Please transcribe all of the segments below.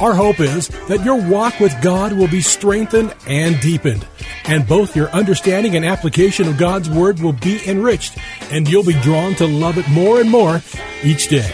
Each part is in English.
Our hope is that your walk with God will be strengthened and deepened, and both your understanding and application of God's Word will be enriched, and you'll be drawn to love it more and more each day.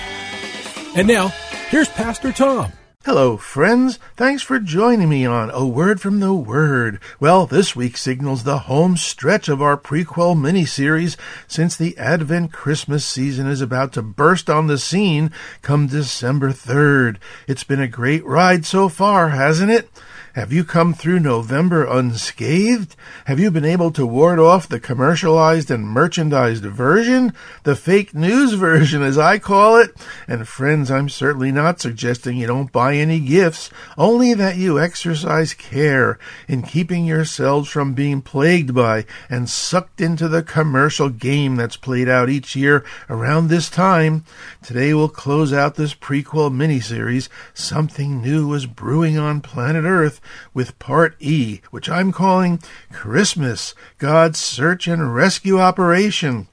And now, here's Pastor Tom. Hello, friends. Thanks for joining me on A Word from the Word. Well, this week signals the home stretch of our prequel miniseries since the Advent Christmas season is about to burst on the scene come December 3rd. It's been a great ride so far, hasn't it? Have you come through November unscathed? Have you been able to ward off the commercialized and merchandised version? The fake news version, as I call it? And friends, I'm certainly not suggesting you don't buy any gifts, only that you exercise care in keeping yourselves from being plagued by and sucked into the commercial game that's played out each year around this time. Today we'll close out this prequel miniseries, Something New is Brewing on Planet Earth, with Part E, which I'm calling Christmas, God's Search and Rescue Operation.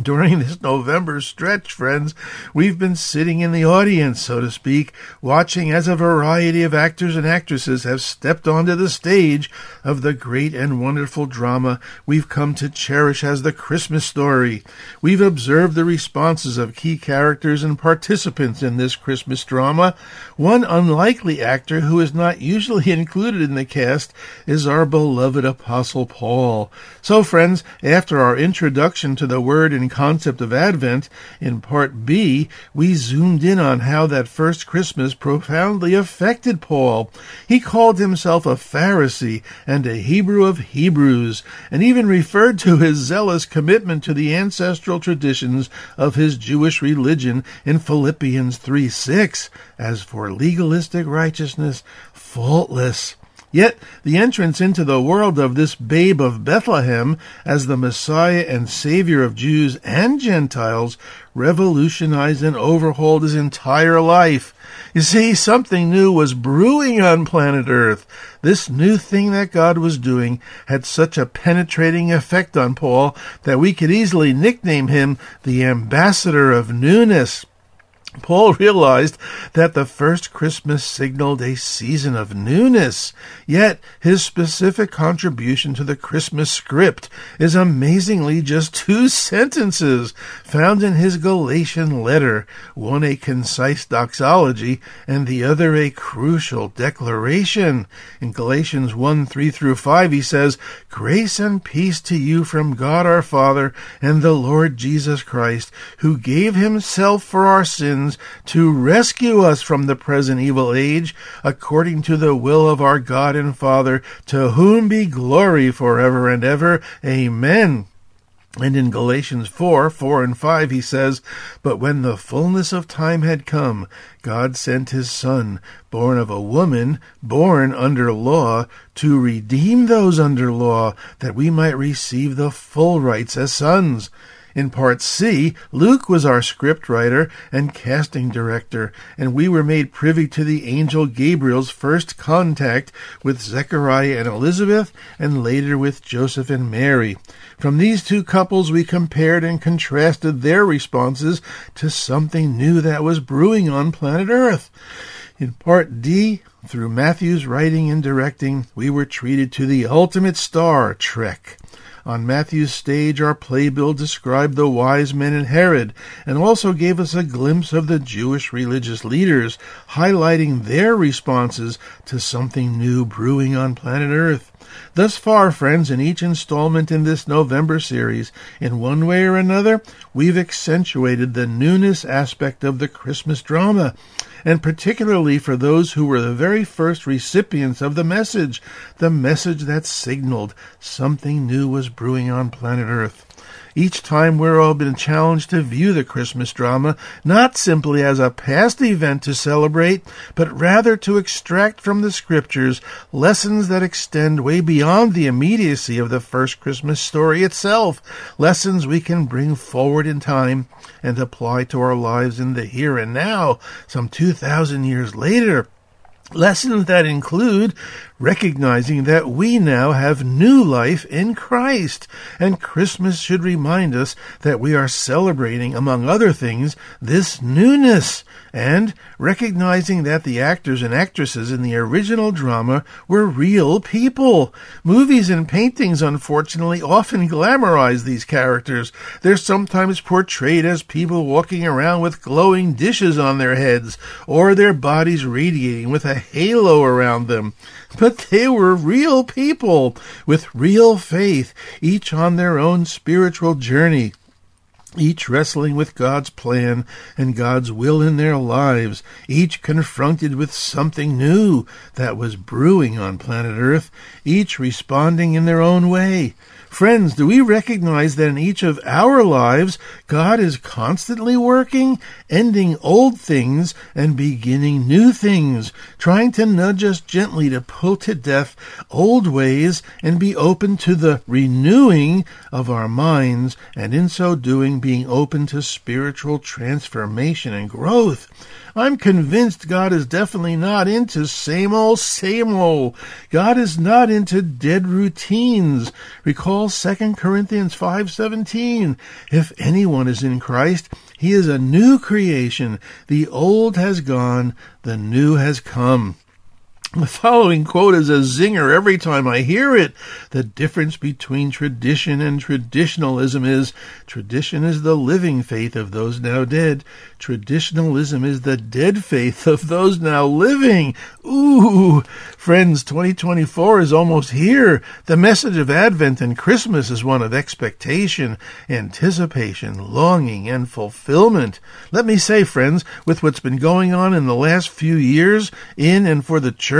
During this November stretch, friends, we've been sitting in the audience, so to speak, watching as a variety of actors and actresses have stepped onto the stage of the great and wonderful drama we've come to cherish as the Christmas story. We've observed the responses of key characters and participants in this Christmas drama. One unlikely actor who is not usually included in the cast is our beloved Apostle Paul. So, friends, after our introduction to the Word concept of Advent, in Part B, we zoomed in on how that first Christmas profoundly affected Paul. He called himself a Pharisee and a Hebrew of Hebrews, and even referred to his zealous commitment to the ancestral traditions of his Jewish religion in Philippians 3 6. As for legalistic righteousness, faultless. Yet the entrance into the world of this babe of Bethlehem as the Messiah and Savior of Jews and Gentiles revolutionized and overhauled his entire life. You see, something new was brewing on planet Earth. This new thing that God was doing had such a penetrating effect on Paul that we could easily nickname him the ambassador of newness. Paul realized that the first Christmas signaled a season of newness, yet his specific contribution to the Christmas script is amazingly just two sentences found in his Galatian letter, one a concise doxology and the other a crucial declaration. In Galatians 1 3 through 5, he says, Grace and peace to you from God our Father and the Lord Jesus Christ, who gave himself for our sins to rescue us from the present evil age, according to the will of our God and Father, to whom be glory forever and ever. Amen. And in Galatians 4 4 and 5, he says, But when the fullness of time had come, God sent his Son, born of a woman, born under law, to redeem those under law, that we might receive the full rights as sons. In part C, Luke was our script writer and casting director, and we were made privy to the angel Gabriel's first contact with Zechariah and Elizabeth, and later with Joseph and Mary. From these two couples, we compared and contrasted their responses to something new that was brewing on planet Earth. In Part D, through Matthew's writing and directing, we were treated to the ultimate star, Trek. On Matthew's stage, our playbill described the wise men and Herod and also gave us a glimpse of the Jewish religious leaders, highlighting their responses to something new brewing on planet Earth. Thus far, friends, in each installment in this November series, in one way or another, we've accentuated the newness aspect of the Christmas drama, and particularly for those who were the very first recipients of the message, the message that signaled something new was brewing on planet Earth. Each time we're all been challenged to view the Christmas drama not simply as a past event to celebrate, but rather to extract from the scriptures lessons that extend way beyond the immediacy of the first Christmas story itself, lessons we can bring forward in time and apply to our lives in the here and now, some 2,000 years later. Lessons that include recognizing that we now have new life in Christ, and Christmas should remind us that we are celebrating, among other things, this newness, and recognizing that the actors and actresses in the original drama were real people. Movies and paintings, unfortunately, often glamorize these characters. They're sometimes portrayed as people walking around with glowing dishes on their heads, or their bodies radiating with a halo around them. But they were real people with real faith, each on their own spiritual journey each wrestling with God's plan and God's will in their lives, each confronted with something new that was brewing on planet Earth, each responding in their own way. Friends, do we recognize that in each of our lives, God is constantly working, ending old things and beginning new things, trying to nudge us gently to put to death old ways and be open to the renewing of our minds, and in so doing, being open to spiritual transformation and growth? I'm convinced God is definitely not into same old, same old. God is not into dead routines. Recall 2 Corinthians 5:17. If anyone is in Christ, he is a new creation. The old has gone, the new has come. The following quote is a zinger every time I hear it. The difference between tradition and traditionalism is tradition is the living faith of those now dead. Traditionalism is the dead faith of those now living. Ooh, friends, 2024 is almost here. The message of Advent and Christmas is one of expectation, anticipation, longing, and fulfillment. Let me say, friends, with what's been going on in the last few years in and for the church,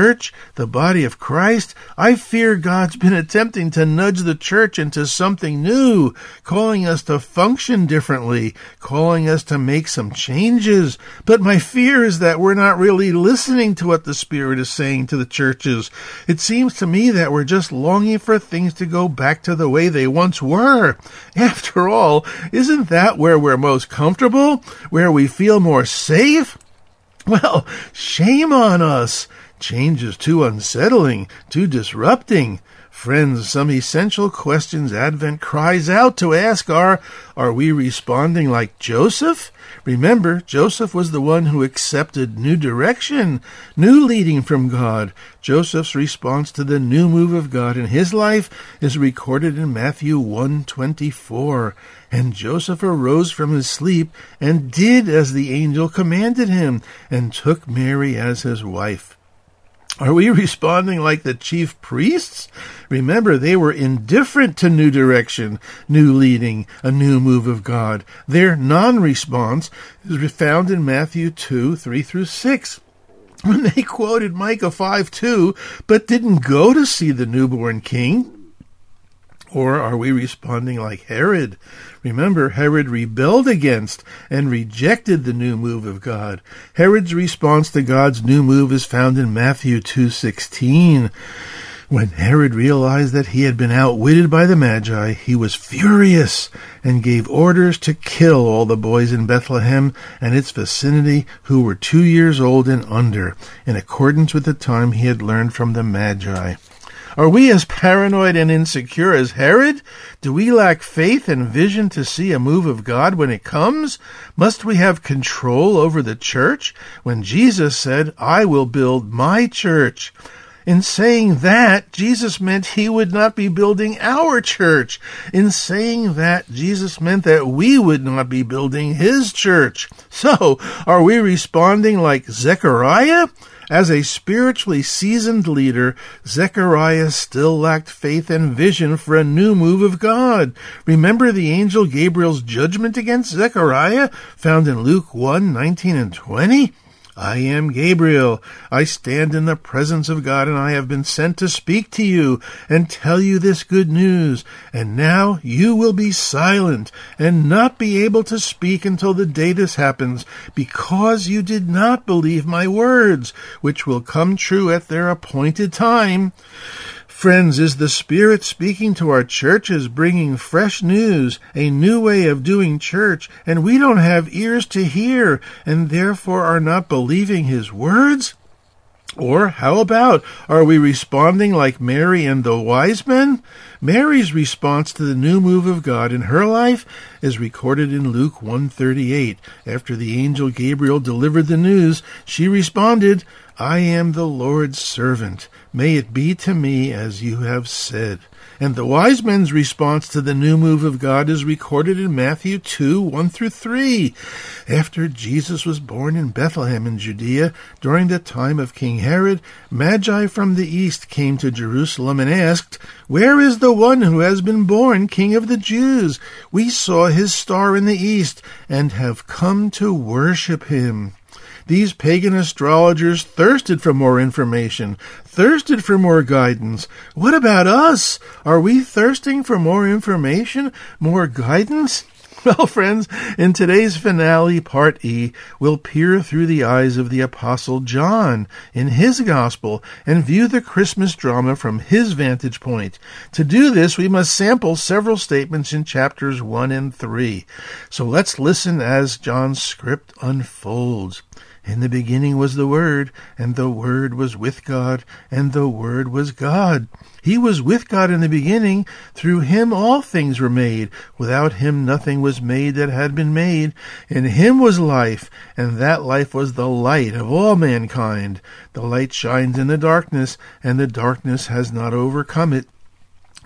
the body of Christ, I fear God's been attempting to nudge the church into something new, calling us to function differently, calling us to make some changes. But my fear is that we're not really listening to what the Spirit is saying to the churches. It seems to me that we're just longing for things to go back to the way they once were. After all, isn't that where we're most comfortable? Where we feel more safe? Well, shame on us. Change is too unsettling, too disrupting. Friends, some essential questions Advent cries out to ask are Are we responding like Joseph? Remember, Joseph was the one who accepted new direction, new leading from God. Joseph's response to the new move of God in his life is recorded in Matthew 124. And Joseph arose from his sleep and did as the angel commanded him, and took Mary as his wife. Are we responding like the chief priests? Remember, they were indifferent to new direction, new leading, a new move of God. Their non response is found in Matthew 2 3 through 6 when they quoted Micah 5 2, but didn't go to see the newborn king. Or are we responding like Herod? Remember, Herod rebelled against and rejected the new move of God. Herod's response to God's new move is found in Matthew 2:16. When Herod realized that he had been outwitted by the Magi, he was furious and gave orders to kill all the boys in Bethlehem and its vicinity who were two years old and under, in accordance with the time he had learned from the Magi. Are we as paranoid and insecure as Herod? Do we lack faith and vision to see a move of God when it comes? Must we have control over the church when Jesus said, I will build my church? In saying that, Jesus meant he would not be building our church. In saying that, Jesus meant that we would not be building his church. So, are we responding like Zechariah? As a spiritually seasoned leader, Zechariah still lacked faith and vision for a new move of God. Remember the angel Gabriel's judgment against Zechariah, found in Luke 1 19 and 20? I am Gabriel. I stand in the presence of God, and I have been sent to speak to you and tell you this good news. And now you will be silent and not be able to speak until the day this happens, because you did not believe my words, which will come true at their appointed time. Friends, is the Spirit speaking to our churches, bringing fresh news, a new way of doing church, and we don't have ears to hear, and therefore are not believing His words? Or how about, are we responding like Mary and the wise men? Mary's response to the new move of God in her life is recorded in Luke 138. After the angel Gabriel delivered the news, she responded, I am the Lord's servant. May it be to me as you have said. And the wise men's response to the new move of God is recorded in Matthew 2 1 through 3. After Jesus was born in Bethlehem in Judea during the time of King Herod, Magi from the east came to Jerusalem and asked, Where is the one who has been born King of the Jews? We saw his star in the east and have come to worship him. These pagan astrologers thirsted for more information, thirsted for more guidance. What about us? Are we thirsting for more information, more guidance? Well, friends, in today's finale, Part E, we'll peer through the eyes of the Apostle John in his Gospel and view the Christmas drama from his vantage point. To do this, we must sample several statements in chapters 1 and 3. So let's listen as John's script unfolds. In the beginning was the Word, and the Word was with God, and the Word was God. He was with God in the beginning. Through him all things were made. Without him nothing was made that had been made. In him was life, and that life was the light of all mankind. The light shines in the darkness, and the darkness has not overcome it.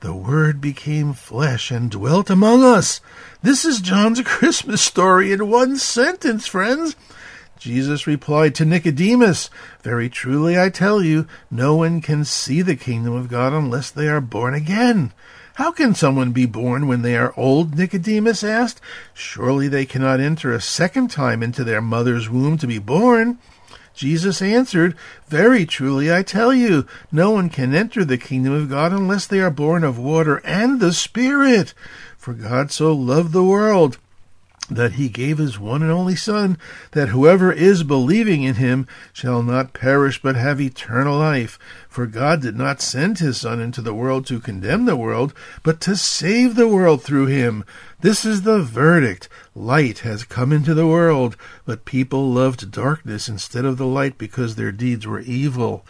The Word became flesh and dwelt among us. This is John's Christmas story in one sentence, friends. Jesus replied to Nicodemus, Very truly I tell you, no one can see the kingdom of God unless they are born again. How can someone be born when they are old? Nicodemus asked. Surely they cannot enter a second time into their mother's womb to be born. Jesus answered, Very truly I tell you, no one can enter the kingdom of God unless they are born of water and the Spirit. For God so loved the world that he gave his one and only Son, that whoever is believing in him shall not perish but have eternal life. For God did not send his Son into the world to condemn the world, but to save the world through him. This is the verdict. Light has come into the world, but people loved darkness instead of the light because their deeds were evil.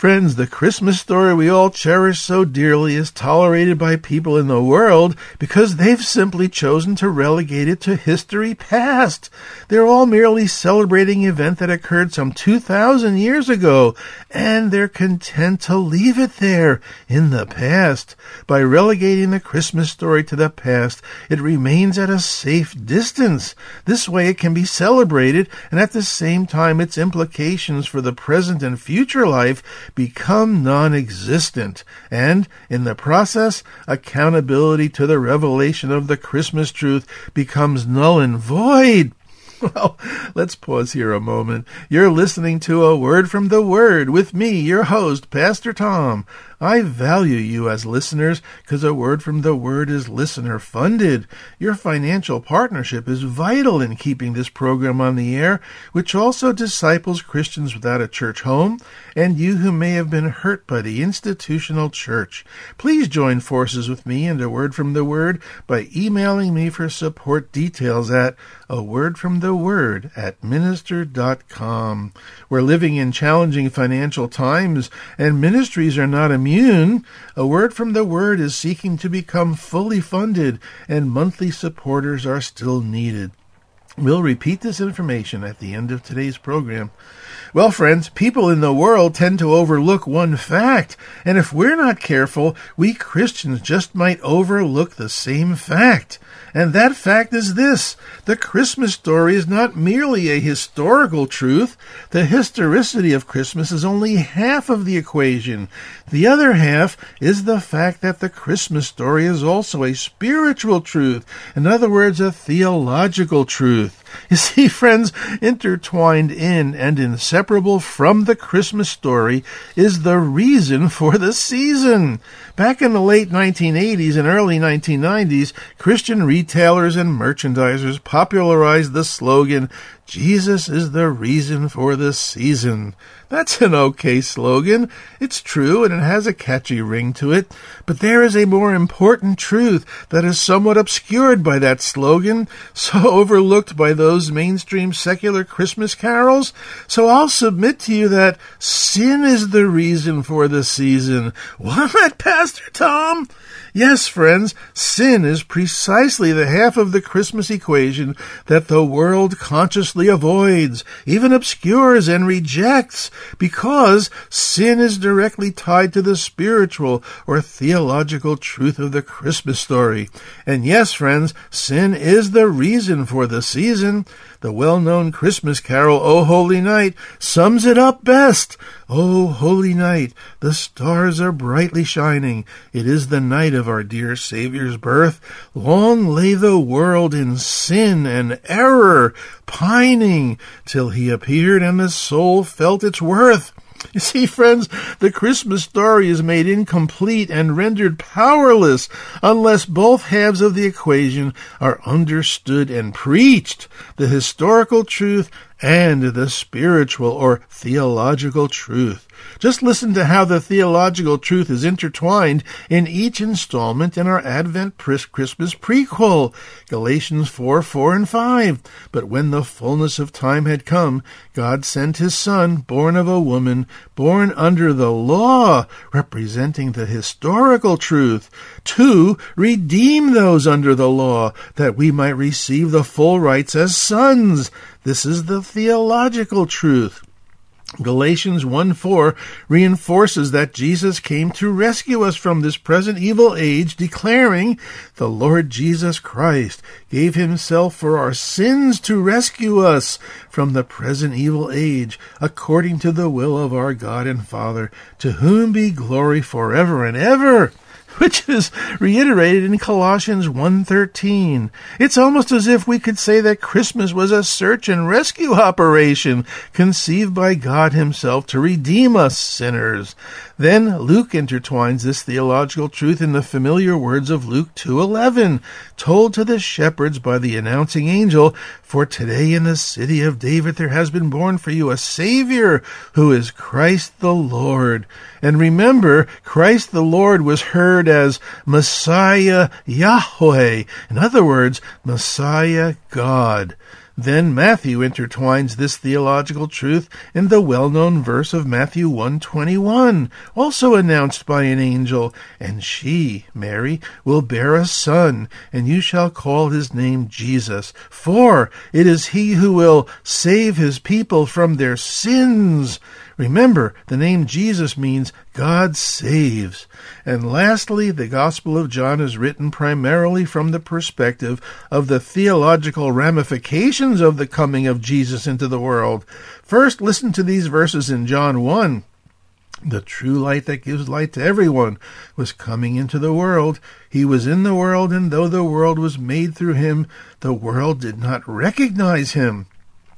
Friends, the Christmas story we all cherish so dearly is tolerated by people in the world because they've simply chosen to relegate it to history past. They're all merely celebrating an event that occurred some 2,000 years ago, and they're content to leave it there in the past. By relegating the Christmas story to the past, it remains at a safe distance. This way it can be celebrated, and at the same time its implications for the present and future life become non existent, and in the process, accountability to the revelation of the Christmas truth becomes null and void. Well, let's pause here a moment. You're listening to a word from the Word with me, your host, Pastor Tom. I value you as listeners because a word from the word is listener funded. Your financial partnership is vital in keeping this program on the air, which also disciples Christians without a church home and you who may have been hurt by the institutional church. Please join forces with me and a word from the word by emailing me for support details at a word from the word at minister.com. We're living in challenging financial times and ministries are not immune. A word from the word is seeking to become fully funded and monthly supporters are still needed. We'll repeat this information at the end of today's program. Well, friends, people in the world tend to overlook one fact, and if we're not careful, we Christians just might overlook the same fact. And that fact is this the Christmas story is not merely a historical truth. The historicity of Christmas is only half of the equation. The other half is the fact that the Christmas story is also a spiritual truth. In other words, a theological truth truth you see, friends, intertwined in and inseparable from the Christmas story is the reason for the season. Back in the late 1980s and early 1990s, Christian retailers and merchandisers popularized the slogan, Jesus is the reason for the season. That's an okay slogan. It's true and it has a catchy ring to it. But there is a more important truth that is somewhat obscured by that slogan, so overlooked by those mainstream secular Christmas carols. So I'll submit to you that sin is the reason for the season. What, Pastor Tom? Yes, friends, sin is precisely the half of the Christmas equation that the world consciously avoids, even obscures and rejects, because sin is directly tied to the spiritual or theological truth of the Christmas story. And yes, friends, sin is the reason for the season. The well known Christmas carol, O Holy Night, sums it up best. O holy night, the stars are brightly shining. It is the night of our dear Saviour's birth. Long lay the world in sin and error, pining, till he appeared and the soul felt its worth. You see, friends, the Christmas story is made incomplete and rendered powerless unless both halves of the equation are understood and preached the historical truth and the spiritual or theological truth. Just listen to how the theological truth is intertwined in each installment in our Advent Christmas prequel, Galatians 4, 4, and 5. But when the fullness of time had come, God sent his Son, born of a woman, born under the law, representing the historical truth, to redeem those under the law, that we might receive the full rights as sons. This is the theological truth. Galatians 1 4 reinforces that Jesus came to rescue us from this present evil age, declaring, The Lord Jesus Christ gave himself for our sins to rescue us from the present evil age, according to the will of our God and Father, to whom be glory forever and ever which is reiterated in Colossians 1:13. It's almost as if we could say that Christmas was a search and rescue operation conceived by God himself to redeem us sinners. Then Luke intertwines this theological truth in the familiar words of Luke 2:11, told to the shepherds by the announcing angel, "For today in the city of David there has been born for you a savior who is Christ the Lord." And remember, Christ the Lord was heard as Messiah Yahweh, in other words, Messiah God. Then Matthew intertwines this theological truth in the well-known verse of Matthew 1:21, also announced by an angel, "And she, Mary, will bear a son, and you shall call his name Jesus, for it is he who will save his people from their sins." Remember, the name Jesus means God saves. And lastly, the Gospel of John is written primarily from the perspective of the theological ramifications of the coming of Jesus into the world. First, listen to these verses in John 1. The true light that gives light to everyone was coming into the world. He was in the world, and though the world was made through him, the world did not recognize him.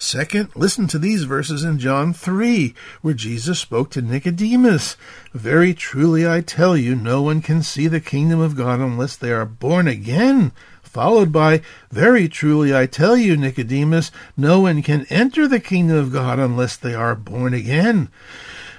Second, listen to these verses in John 3, where Jesus spoke to Nicodemus. Very truly I tell you, no one can see the kingdom of God unless they are born again. Followed by, Very truly I tell you, Nicodemus, no one can enter the kingdom of God unless they are born again.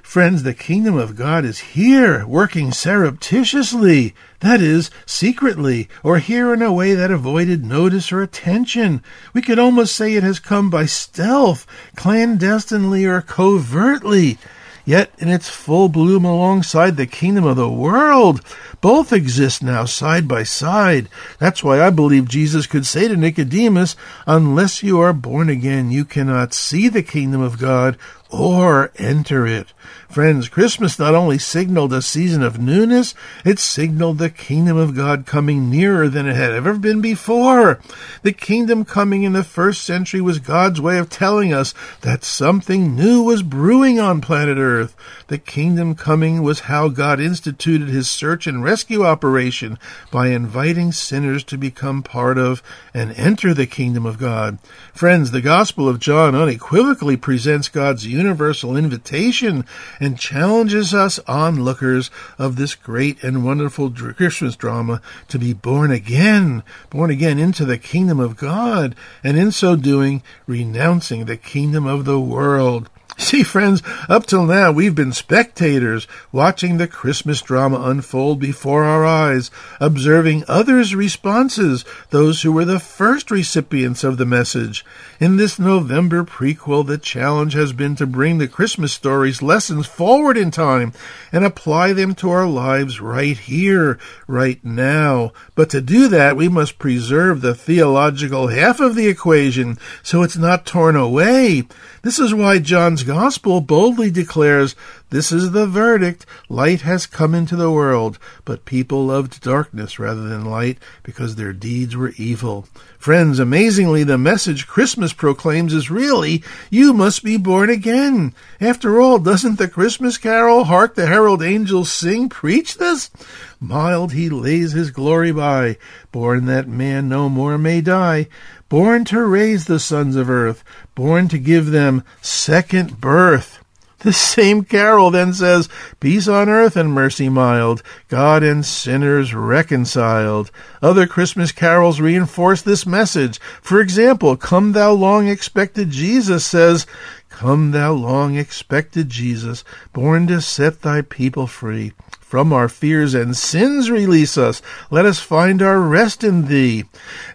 Friends, the kingdom of God is here, working surreptitiously, that is, secretly, or here in a way that avoided notice or attention. We could almost say it has come by stealth, clandestinely, or covertly. Yet in its full bloom alongside the kingdom of the world, both exist now side by side. That's why I believe Jesus could say to Nicodemus, Unless you are born again, you cannot see the kingdom of God or enter it. Friends, Christmas not only signaled a season of newness, it signaled the kingdom of God coming nearer than it had ever been before. The kingdom coming in the first century was God's way of telling us that something new was brewing on planet Earth. The kingdom coming was how God instituted his search and rescue operation by inviting sinners to become part of and enter the kingdom of God. Friends, the Gospel of John unequivocally presents God's universal invitation and challenges us onlookers of this great and wonderful Christmas drama to be born again, born again into the kingdom of God, and in so doing, renouncing the kingdom of the world. See, friends, up till now we've been spectators, watching the Christmas drama unfold before our eyes, observing others' responses, those who were the first recipients of the message. In this November prequel, the challenge has been to bring the Christmas story's lessons forward in time and apply them to our lives right here, right now. But to do that, we must preserve the theological half of the equation so it's not torn away. This is why John's Gospel boldly declares, This is the verdict. Light has come into the world, but people loved darkness rather than light because their deeds were evil. Friends, amazingly, the message Christmas proclaims is really, You must be born again. After all, doesn't the Christmas carol, Hark the Herald Angels Sing, preach this? Mild he lays his glory by, born that man no more may die born to raise the sons of earth, born to give them second birth. The same carol then says, Peace on earth and mercy mild, God and sinners reconciled. Other Christmas carols reinforce this message. For example, Come Thou Long Expected Jesus says, Come Thou Long Expected Jesus, born to set Thy people free. From our fears and sins release us. Let us find our rest in Thee.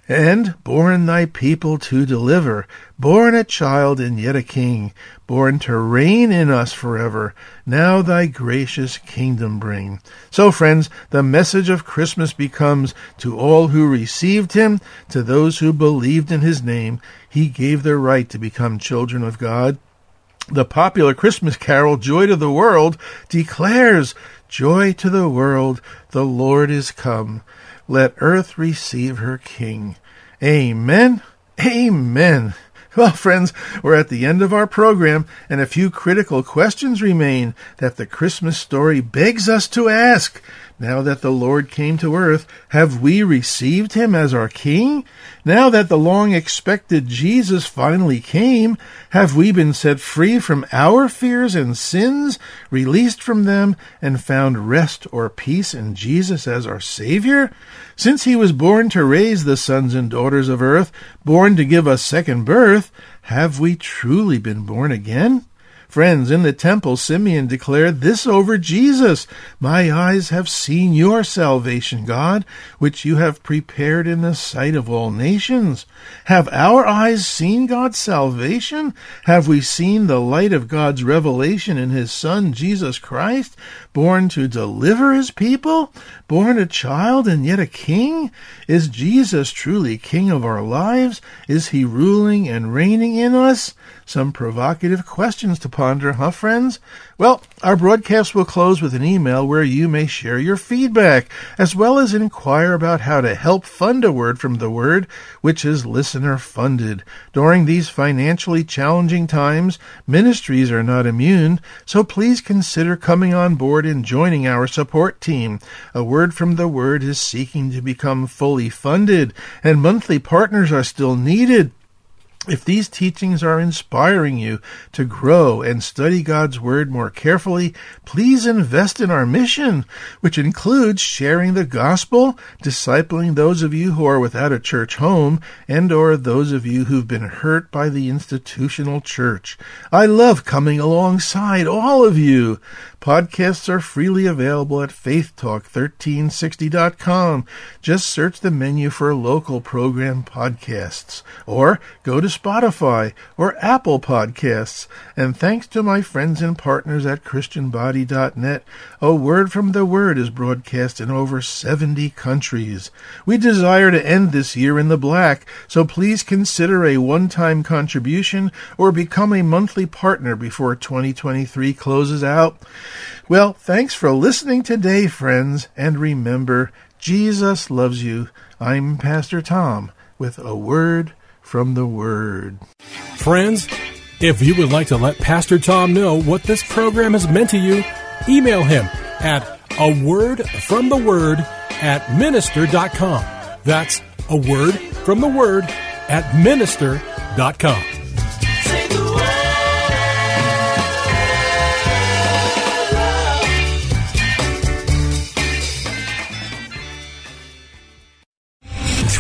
And born Thy people to deliver, born a child and yet a king, born to reign in us forever. Now Thy gracious kingdom bring. So, friends, the message of Christmas becomes to all who received Him, to those who believed in His name, He gave their right to become children of God. The popular Christmas carol, Joy to the World, declares, Joy to the world, the Lord is come. Let earth receive her King. Amen. Amen. Well, friends, we're at the end of our program, and a few critical questions remain that the Christmas story begs us to ask. Now that the Lord came to earth, have we received him as our King? Now that the long expected Jesus finally came, have we been set free from our fears and sins, released from them, and found rest or peace in Jesus as our Savior? Since he was born to raise the sons and daughters of earth, born to give us second birth, have we truly been born again? Friends, in the temple, Simeon declared this over Jesus My eyes have seen your salvation, God, which you have prepared in the sight of all nations. Have our eyes seen God's salvation? Have we seen the light of God's revelation in his Son, Jesus Christ, born to deliver his people? Born a child and yet a king? Is Jesus truly king of our lives? Is he ruling and reigning in us? Some provocative questions to ponder ponder, huh, friends? Well, our broadcast will close with an email where you may share your feedback, as well as inquire about how to help fund a word from the Word, which is listener funded. During these financially challenging times, ministries are not immune, so please consider coming on board and joining our support team. A Word from the Word is seeking to become fully funded, and monthly partners are still needed. If these teachings are inspiring you to grow and study God's Word more carefully, please invest in our mission, which includes sharing the gospel, discipling those of you who are without a church home, and or those of you who've been hurt by the institutional church. I love coming alongside all of you. Podcasts are freely available at faithtalk1360.com. Just search the menu for local program podcasts or go to Spotify or Apple Podcasts. And thanks to my friends and partners at christianbody.net, a word from the word is broadcast in over 70 countries. We desire to end this year in the black, so please consider a one-time contribution or become a monthly partner before 2023 closes out. Well, thanks for listening today, friends, and remember, Jesus loves you. I'm Pastor Tom with a word from the Word. Friends, if you would like to let Pastor Tom know what this program has meant to you, email him at a word from the word at minister.com. That's a word from the word at minister.com.